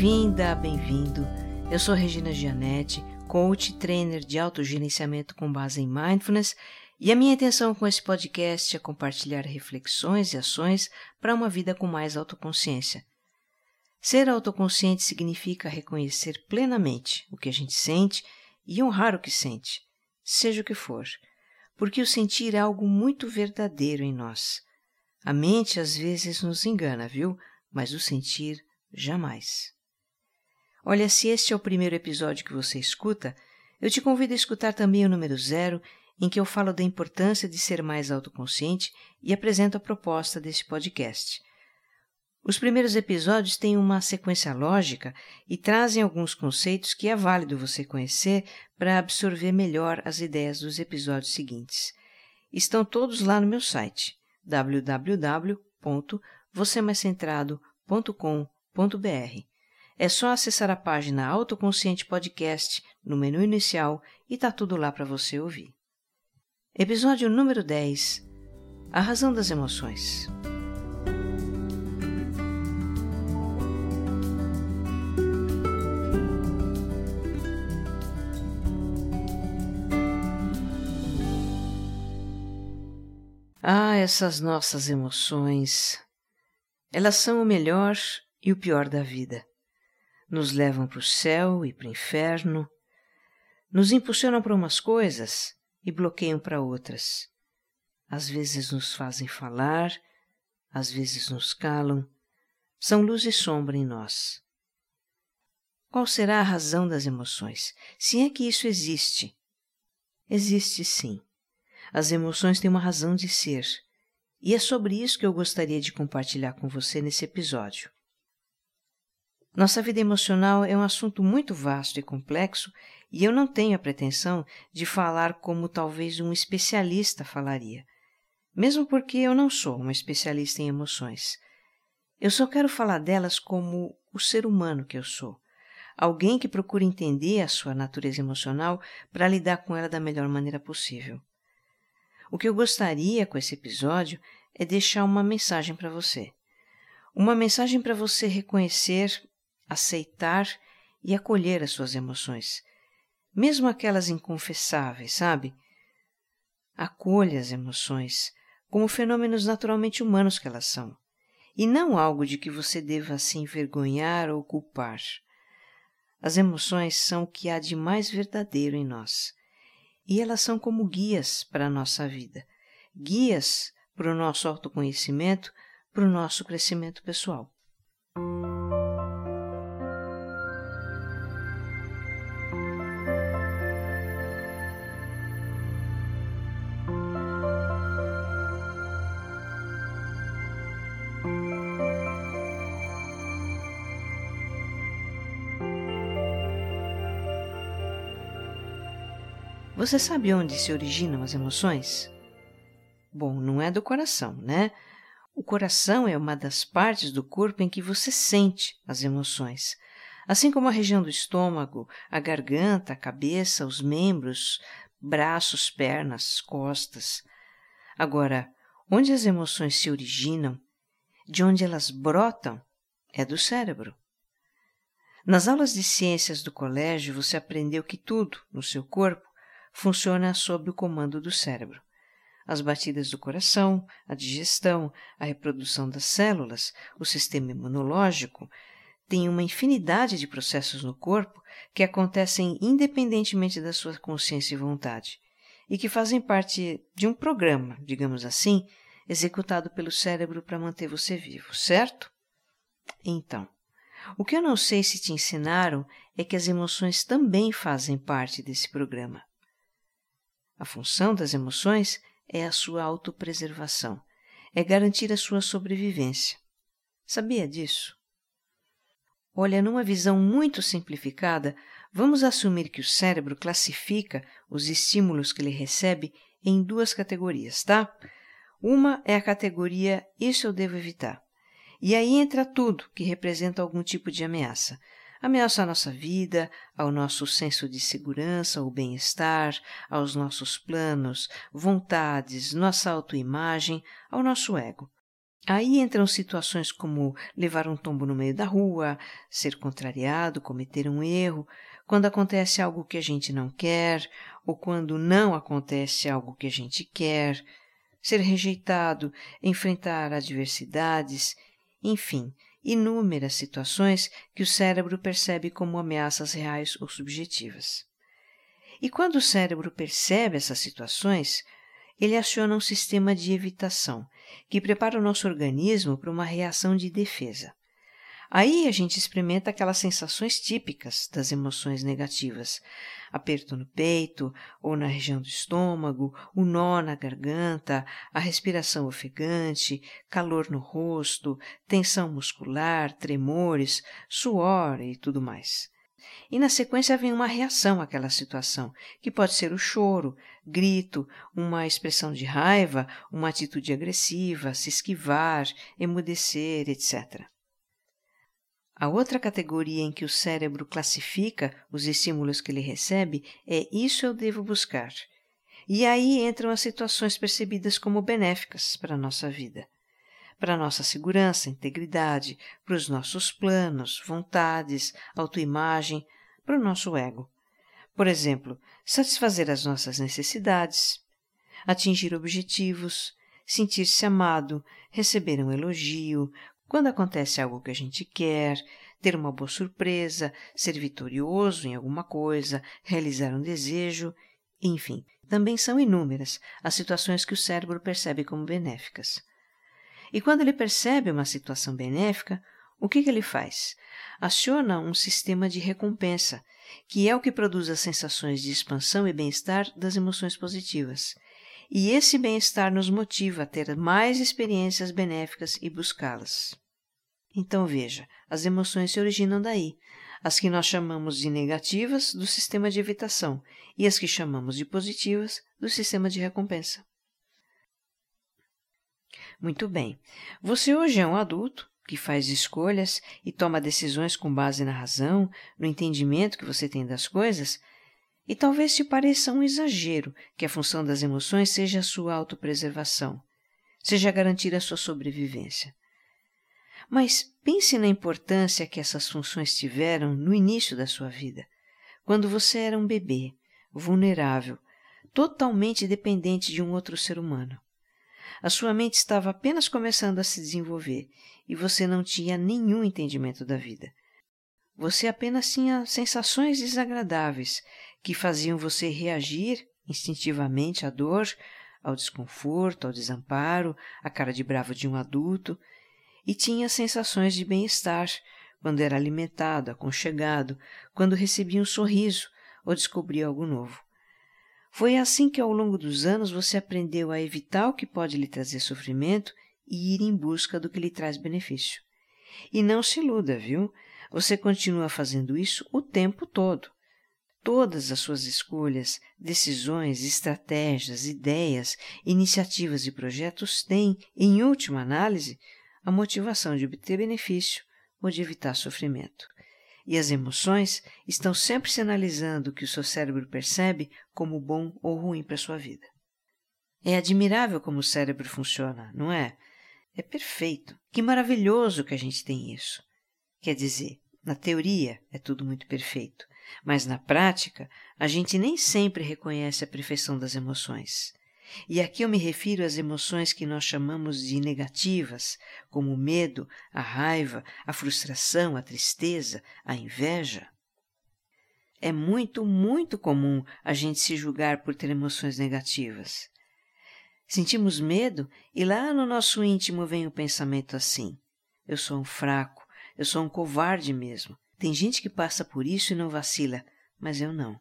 Bem-vinda, bem-vindo. Eu sou Regina Gianetti, coach e trainer de autogerenciamento com base em mindfulness, e a minha intenção com esse podcast é compartilhar reflexões e ações para uma vida com mais autoconsciência. Ser autoconsciente significa reconhecer plenamente o que a gente sente e honrar o que sente, seja o que for, porque o sentir é algo muito verdadeiro em nós. A mente às vezes nos engana, viu? Mas o sentir jamais. Olha, se este é o primeiro episódio que você escuta, eu te convido a escutar também o número zero, em que eu falo da importância de ser mais autoconsciente e apresento a proposta desse podcast. Os primeiros episódios têm uma sequência lógica e trazem alguns conceitos que é válido você conhecer para absorver melhor as ideias dos episódios seguintes. Estão todos lá no meu site www.vocêmaiscentrado.com.br. É só acessar a página Autoconsciente Podcast no menu inicial e tá tudo lá para você ouvir. Episódio número 10 A Razão das Emoções. Ah, essas nossas emoções. Elas são o melhor e o pior da vida. Nos levam para o céu e para o inferno, nos impulsionam para umas coisas e bloqueiam para outras. Às vezes nos fazem falar, às vezes nos calam, são luz e sombra em nós. Qual será a razão das emoções? Se é que isso existe? Existe sim. As emoções têm uma razão de ser, e é sobre isso que eu gostaria de compartilhar com você nesse episódio. Nossa vida emocional é um assunto muito vasto e complexo, e eu não tenho a pretensão de falar como talvez um especialista falaria, mesmo porque eu não sou uma especialista em emoções. Eu só quero falar delas como o ser humano que eu sou, alguém que procura entender a sua natureza emocional para lidar com ela da melhor maneira possível. O que eu gostaria com esse episódio é deixar uma mensagem para você. Uma mensagem para você reconhecer, aceitar e acolher as suas emoções, mesmo aquelas inconfessáveis, sabe? Acolha as emoções como fenômenos naturalmente humanos que elas são, e não algo de que você deva se envergonhar ou culpar. As emoções são o que há de mais verdadeiro em nós e elas são como guias para a nossa vida, guias para o nosso autoconhecimento, para o nosso crescimento pessoal. Você sabe onde se originam as emoções? Bom, não é do coração, né? O coração é uma das partes do corpo em que você sente as emoções, assim como a região do estômago, a garganta, a cabeça, os membros, braços, pernas, costas. Agora, onde as emoções se originam, de onde elas brotam, é do cérebro. Nas aulas de ciências do colégio, você aprendeu que tudo no seu corpo funciona sob o comando do cérebro. As batidas do coração, a digestão, a reprodução das células, o sistema imunológico têm uma infinidade de processos no corpo que acontecem independentemente da sua consciência e vontade e que fazem parte de um programa, digamos assim, executado pelo cérebro para manter você vivo, certo? Então, o que eu não sei se te ensinaram é que as emoções também fazem parte desse programa. A função das emoções é a sua autopreservação, é garantir a sua sobrevivência. Sabia disso? Olha, numa visão muito simplificada, vamos assumir que o cérebro classifica os estímulos que ele recebe em duas categorias, tá? Uma é a categoria Isso eu devo evitar. E aí entra tudo que representa algum tipo de ameaça, ameaça à nossa vida, ao nosso senso de segurança ou bem-estar, aos nossos planos, vontades, nossa autoimagem, ao nosso ego. Aí entram situações como levar um tombo no meio da rua, ser contrariado, cometer um erro, quando acontece algo que a gente não quer, ou quando não acontece algo que a gente quer, ser rejeitado, enfrentar adversidades, enfim, inúmeras situações que o cérebro percebe como ameaças reais ou subjetivas. E quando o cérebro percebe essas situações, ele aciona um sistema de evitação que prepara o nosso organismo para uma reação de defesa. Aí a gente experimenta aquelas sensações típicas das emoções negativas: aperto no peito ou na região do estômago, o nó na garganta, a respiração ofegante, calor no rosto, tensão muscular, tremores, suor e tudo mais. E na sequência vem uma reação àquela situação, que pode ser o choro, grito, uma expressão de raiva, uma atitude agressiva, se esquivar, emudecer, etc. A outra categoria em que o cérebro classifica os estímulos que ele recebe é isso eu devo buscar. E aí entram as situações percebidas como benéficas para a nossa vida para a nossa segurança, integridade, para os nossos planos, vontades, autoimagem, para o nosso ego. Por exemplo, satisfazer as nossas necessidades, atingir objetivos, sentir-se amado, receber um elogio, quando acontece algo que a gente quer, ter uma boa surpresa, ser vitorioso em alguma coisa, realizar um desejo, enfim, também são inúmeras as situações que o cérebro percebe como benéficas. E quando ele percebe uma situação benéfica, o que, que ele faz? Aciona um sistema de recompensa, que é o que produz as sensações de expansão e bem-estar das emoções positivas. E esse bem-estar nos motiva a ter mais experiências benéficas e buscá-las. Então veja, as emoções se originam daí, as que nós chamamos de negativas do sistema de evitação e as que chamamos de positivas do sistema de recompensa. Muito bem. Você hoje é um adulto que faz escolhas e toma decisões com base na razão, no entendimento que você tem das coisas, e talvez te pareça um exagero que a função das emoções seja a sua autopreservação, seja garantir a sua sobrevivência. Mas pense na importância que essas funções tiveram no início da sua vida, quando você era um bebê, vulnerável, totalmente dependente de um outro ser humano. A sua mente estava apenas começando a se desenvolver e você não tinha nenhum entendimento da vida. Você apenas tinha sensações desagradáveis que faziam você reagir instintivamente à dor, ao desconforto, ao desamparo, à cara de bravo de um adulto, e tinha sensações de bem-estar quando era alimentado, aconchegado, quando recebia um sorriso ou descobria algo novo. Foi assim que ao longo dos anos você aprendeu a evitar o que pode lhe trazer sofrimento e ir em busca do que lhe traz benefício. E não se iluda, viu? Você continua fazendo isso o tempo todo. Todas as suas escolhas, decisões, estratégias, ideias, iniciativas e projetos têm, em última análise, a motivação de obter benefício ou de evitar sofrimento e as emoções estão sempre sinalizando o que o seu cérebro percebe como bom ou ruim para a sua vida. É admirável como o cérebro funciona, não é? É perfeito. Que maravilhoso que a gente tem isso. Quer dizer, na teoria é tudo muito perfeito, mas na prática a gente nem sempre reconhece a perfeição das emoções. E aqui eu me refiro às emoções que nós chamamos de negativas, como o medo, a raiva, a frustração, a tristeza, a inveja. É muito, muito comum a gente se julgar por ter emoções negativas. Sentimos medo e lá no nosso íntimo vem o pensamento assim: eu sou um fraco, eu sou um covarde mesmo. Tem gente que passa por isso e não vacila, mas eu não.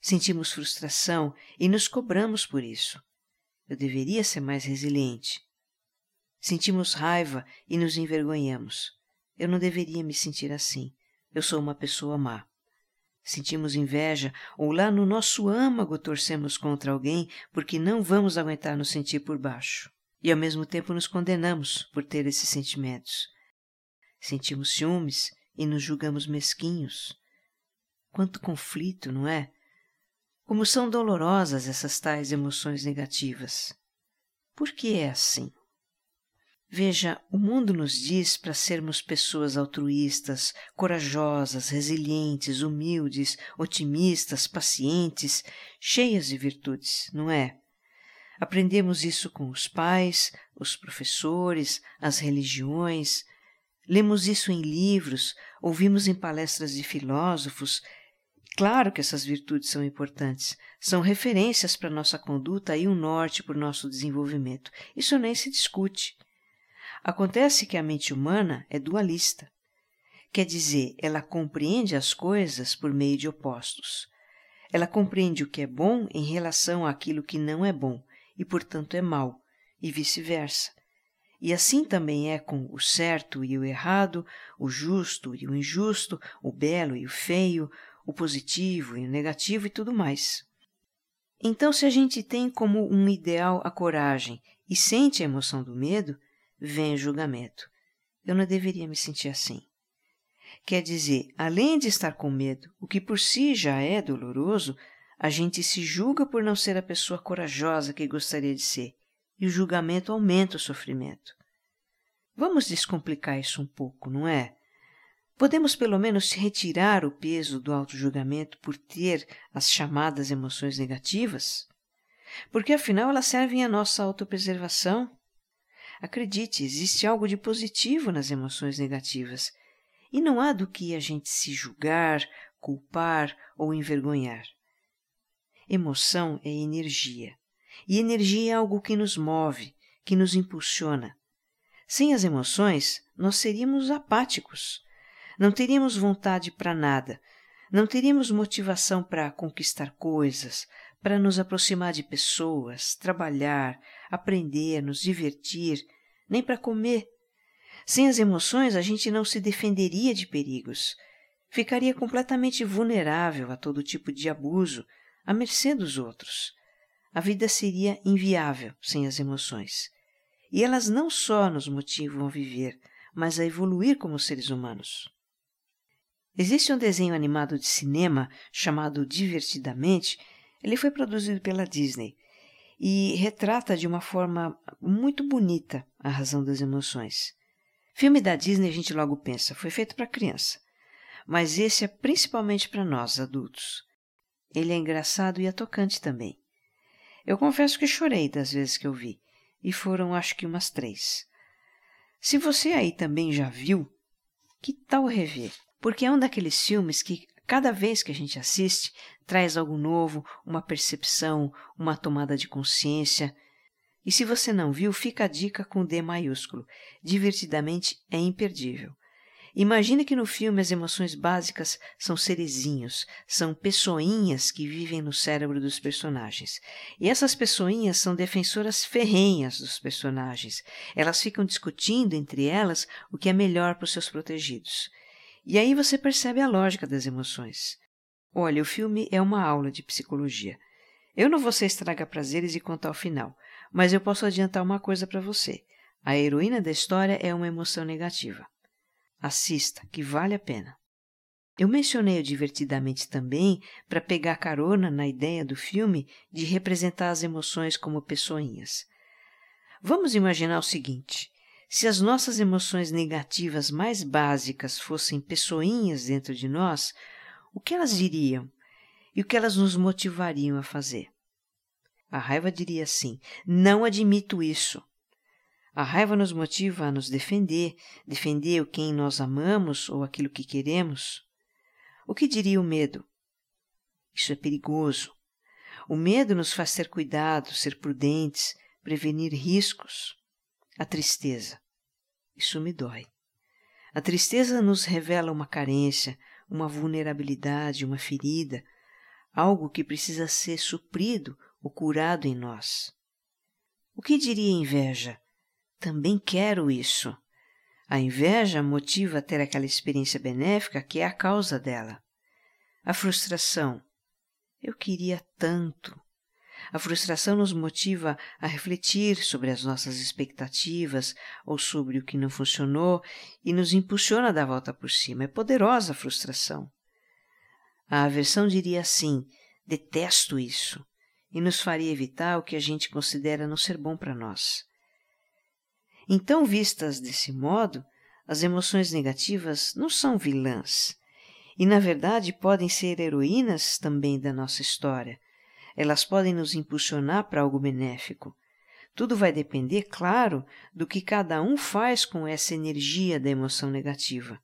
Sentimos frustração e nos cobramos por isso. Eu deveria ser mais resiliente. Sentimos raiva e nos envergonhamos. Eu não deveria me sentir assim. Eu sou uma pessoa má. Sentimos inveja ou lá no nosso âmago torcemos contra alguém porque não vamos aguentar nos sentir por baixo. E ao mesmo tempo nos condenamos por ter esses sentimentos. Sentimos ciúmes e nos julgamos mesquinhos. Quanto conflito, não é? Como são dolorosas essas tais emoções negativas. Por que é assim? Veja, o mundo nos diz para sermos pessoas altruístas, corajosas, resilientes, humildes, otimistas, pacientes, cheias de virtudes, não é? Aprendemos isso com os pais, os professores, as religiões, lemos isso em livros, ouvimos em palestras de filósofos. Claro que essas virtudes são importantes, são referências para nossa conduta e um norte para o nosso desenvolvimento. Isso nem se discute. Acontece que a mente humana é dualista. Quer dizer, ela compreende as coisas por meio de opostos. Ela compreende o que é bom em relação àquilo que não é bom e, portanto, é mal, e vice-versa. E assim também é com o certo e o errado, o justo e o injusto, o belo e o feio, o positivo e o negativo e tudo mais. Então, se a gente tem como um ideal a coragem e sente a emoção do medo, vem o julgamento. Eu não deveria me sentir assim. Quer dizer, além de estar com medo, o que por si já é doloroso, a gente se julga por não ser a pessoa corajosa que gostaria de ser, e o julgamento aumenta o sofrimento. Vamos descomplicar isso um pouco, não é? Podemos pelo menos retirar o peso do auto-julgamento por ter as chamadas emoções negativas? Porque afinal elas servem à nossa autopreservação. Acredite, existe algo de positivo nas emoções negativas, e não há do que a gente se julgar, culpar ou envergonhar. Emoção é energia, e energia é algo que nos move, que nos impulsiona. Sem as emoções, nós seríamos apáticos, não teríamos vontade para nada, não teríamos motivação para conquistar coisas, para nos aproximar de pessoas, trabalhar, aprender, nos divertir, nem para comer. Sem as emoções, a gente não se defenderia de perigos. Ficaria completamente vulnerável a todo tipo de abuso, à mercê dos outros. A vida seria inviável sem as emoções. E elas não só nos motivam a viver, mas a evoluir como seres humanos. Existe um desenho animado de cinema chamado Divertidamente ele foi produzido pela Disney e retrata de uma forma muito bonita a razão das emoções. Filme da Disney a gente logo pensa, foi feito para criança, mas esse é principalmente para nós, adultos. Ele é engraçado e é tocante também. Eu confesso que chorei das vezes que eu vi, e foram acho que umas três. Se você aí também já viu, que tal rever? Porque é um daqueles filmes que Cada vez que a gente assiste, traz algo novo, uma percepção, uma tomada de consciência. E se você não viu, fica a dica com D maiúsculo. Divertidamente é imperdível. Imagine que no filme as emoções básicas são serezinhos, são pessoinhas que vivem no cérebro dos personagens. E essas pessoinhas são defensoras ferrenhas dos personagens. Elas ficam discutindo entre elas o que é melhor para os seus protegidos. E aí você percebe a lógica das emoções. Olha, o filme é uma aula de psicologia. Eu não vou ser estragar prazeres e contar o final, mas eu posso adiantar uma coisa para você. A heroína da história é uma emoção negativa. Assista, que vale a pena. Eu mencionei o divertidamente também para pegar carona na ideia do filme de representar as emoções como pessoinhas. Vamos imaginar o seguinte: se as nossas emoções negativas mais básicas fossem pessoinhas dentro de nós, o que elas diriam e o que elas nos motivariam a fazer? A raiva diria assim: não admito isso. A raiva nos motiva a nos defender, defender o quem nós amamos ou aquilo que queremos. O que diria o medo? Isso é perigoso. O medo nos faz ter cuidado, ser prudentes, prevenir riscos. A tristeza. Isso me dói. A tristeza nos revela uma carência, uma vulnerabilidade, uma ferida, algo que precisa ser suprido ou curado em nós. O que diria a inveja? Também quero isso. A inveja motiva a ter aquela experiência benéfica que é a causa dela. A frustração. Eu queria tanto. A frustração nos motiva a refletir sobre as nossas expectativas ou sobre o que não funcionou e nos impulsiona a dar volta por cima. É poderosa a frustração. A aversão diria assim: detesto isso, e nos faria evitar o que a gente considera não ser bom para nós. Então, vistas desse modo, as emoções negativas não são vilãs e, na verdade, podem ser heroínas também da nossa história. Elas podem nos impulsionar para algo benéfico. Tudo vai depender, claro, do que cada um faz com essa energia da emoção negativa.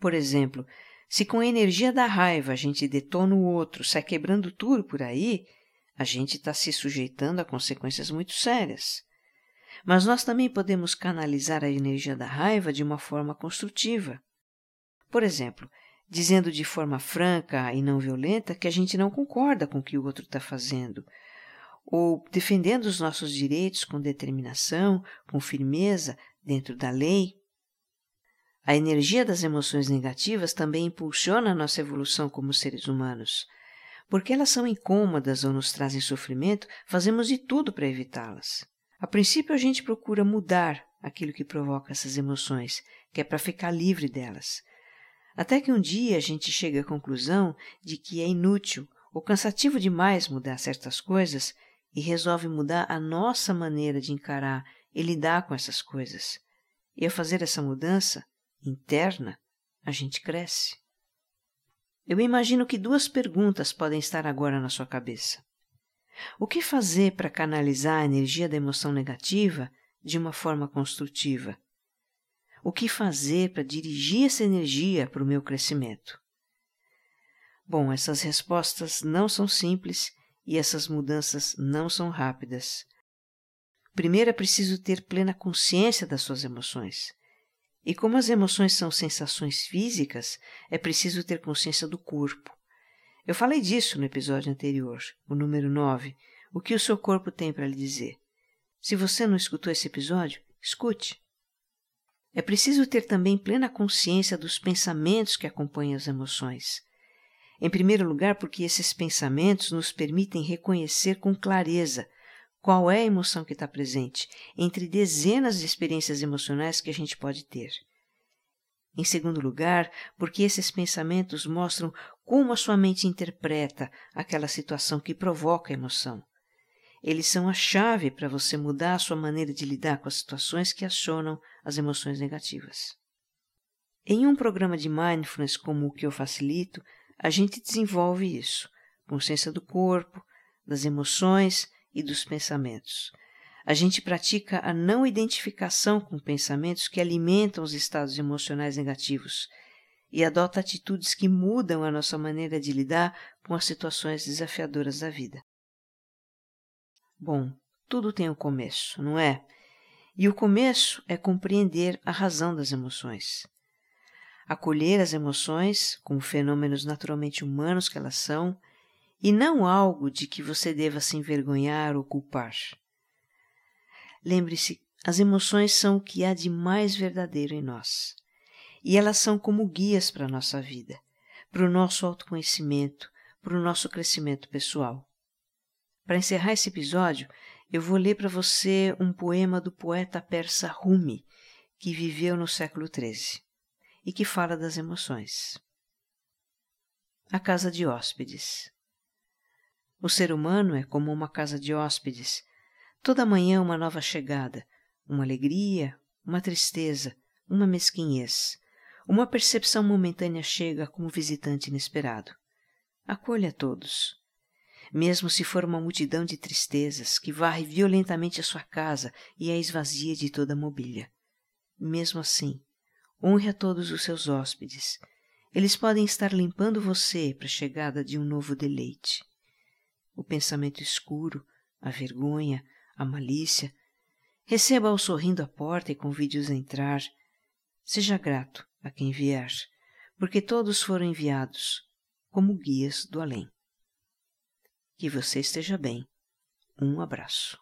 Por exemplo, se com a energia da raiva a gente detona o outro, sai quebrando tudo por aí, a gente está se sujeitando a consequências muito sérias. Mas nós também podemos canalizar a energia da raiva de uma forma construtiva. Por exemplo, dizendo de forma franca e não violenta que a gente não concorda com o que o outro está fazendo, ou defendendo os nossos direitos com determinação, com firmeza, dentro da lei. A energia das emoções negativas também impulsiona a nossa evolução como seres humanos. Porque elas são incômodas ou nos trazem sofrimento, fazemos de tudo para evitá-las. A princípio, a gente procura mudar aquilo que provoca essas emoções, que é para ficar livre delas. Até que um dia a gente chega à conclusão de que é inútil ou cansativo demais mudar certas coisas e resolve mudar a nossa maneira de encarar e lidar com essas coisas. E ao fazer essa mudança interna, a gente cresce. Eu imagino que duas perguntas podem estar agora na sua cabeça. O que fazer para canalizar a energia da emoção negativa de uma forma construtiva? O que fazer para dirigir essa energia para o meu crescimento? Bom, essas respostas não são simples e essas mudanças não são rápidas. Primeiro é preciso ter plena consciência das suas emoções. E como as emoções são sensações físicas, é preciso ter consciência do corpo. Eu falei disso no episódio anterior, o número 9, o que o seu corpo tem para lhe dizer. Se você não escutou esse episódio, escute. É preciso ter também plena consciência dos pensamentos que acompanham as emoções. Em primeiro lugar, porque esses pensamentos nos permitem reconhecer com clareza qual é a emoção que está presente entre dezenas de experiências emocionais que a gente pode ter. Em segundo lugar, porque esses pensamentos mostram como a sua mente interpreta aquela situação que provoca a emoção. Eles são a chave para você mudar a sua maneira de lidar com as situações que acionam as emoções negativas. Em um programa de mindfulness como o que eu facilito, a gente desenvolve isso, consciência do corpo, das emoções e dos pensamentos. A gente pratica a não identificação com pensamentos que alimentam os estados emocionais negativos e adota atitudes que mudam a nossa maneira de lidar com as situações desafiadoras da vida. Bom, tudo tem um começo, não é? E o começo é compreender a razão das emoções. Acolher as emoções como fenômenos naturalmente humanos que elas são e não algo de que você deva se envergonhar ou culpar. Lembre-se, as emoções são o que há de mais verdadeiro em nós. E elas são como guias para a nossa vida, para o nosso autoconhecimento, para o nosso crescimento pessoal. Para encerrar esse episódio, eu vou ler para você um poema do poeta persa Rumi, que viveu no século XIII e que fala das emoções. A casa de hóspedes. O ser humano é como uma casa de hóspedes Toda manhã uma nova chegada, uma alegria, uma tristeza, uma mesquinhez. Uma percepção momentânea chega como visitante inesperado. Acolha todos. Mesmo se for uma multidão de tristezas que varre violentamente a sua casa e a esvazia de toda a mobília. Mesmo assim, honre a todos os seus hóspedes. Eles podem estar limpando você para a chegada de um novo deleite. O pensamento escuro, a vergonha, a malícia, receba-o sorrindo à porta e convide-os a entrar. Seja grato a quem vier, porque todos foram enviados como guias do além. Que você esteja bem. Um abraço.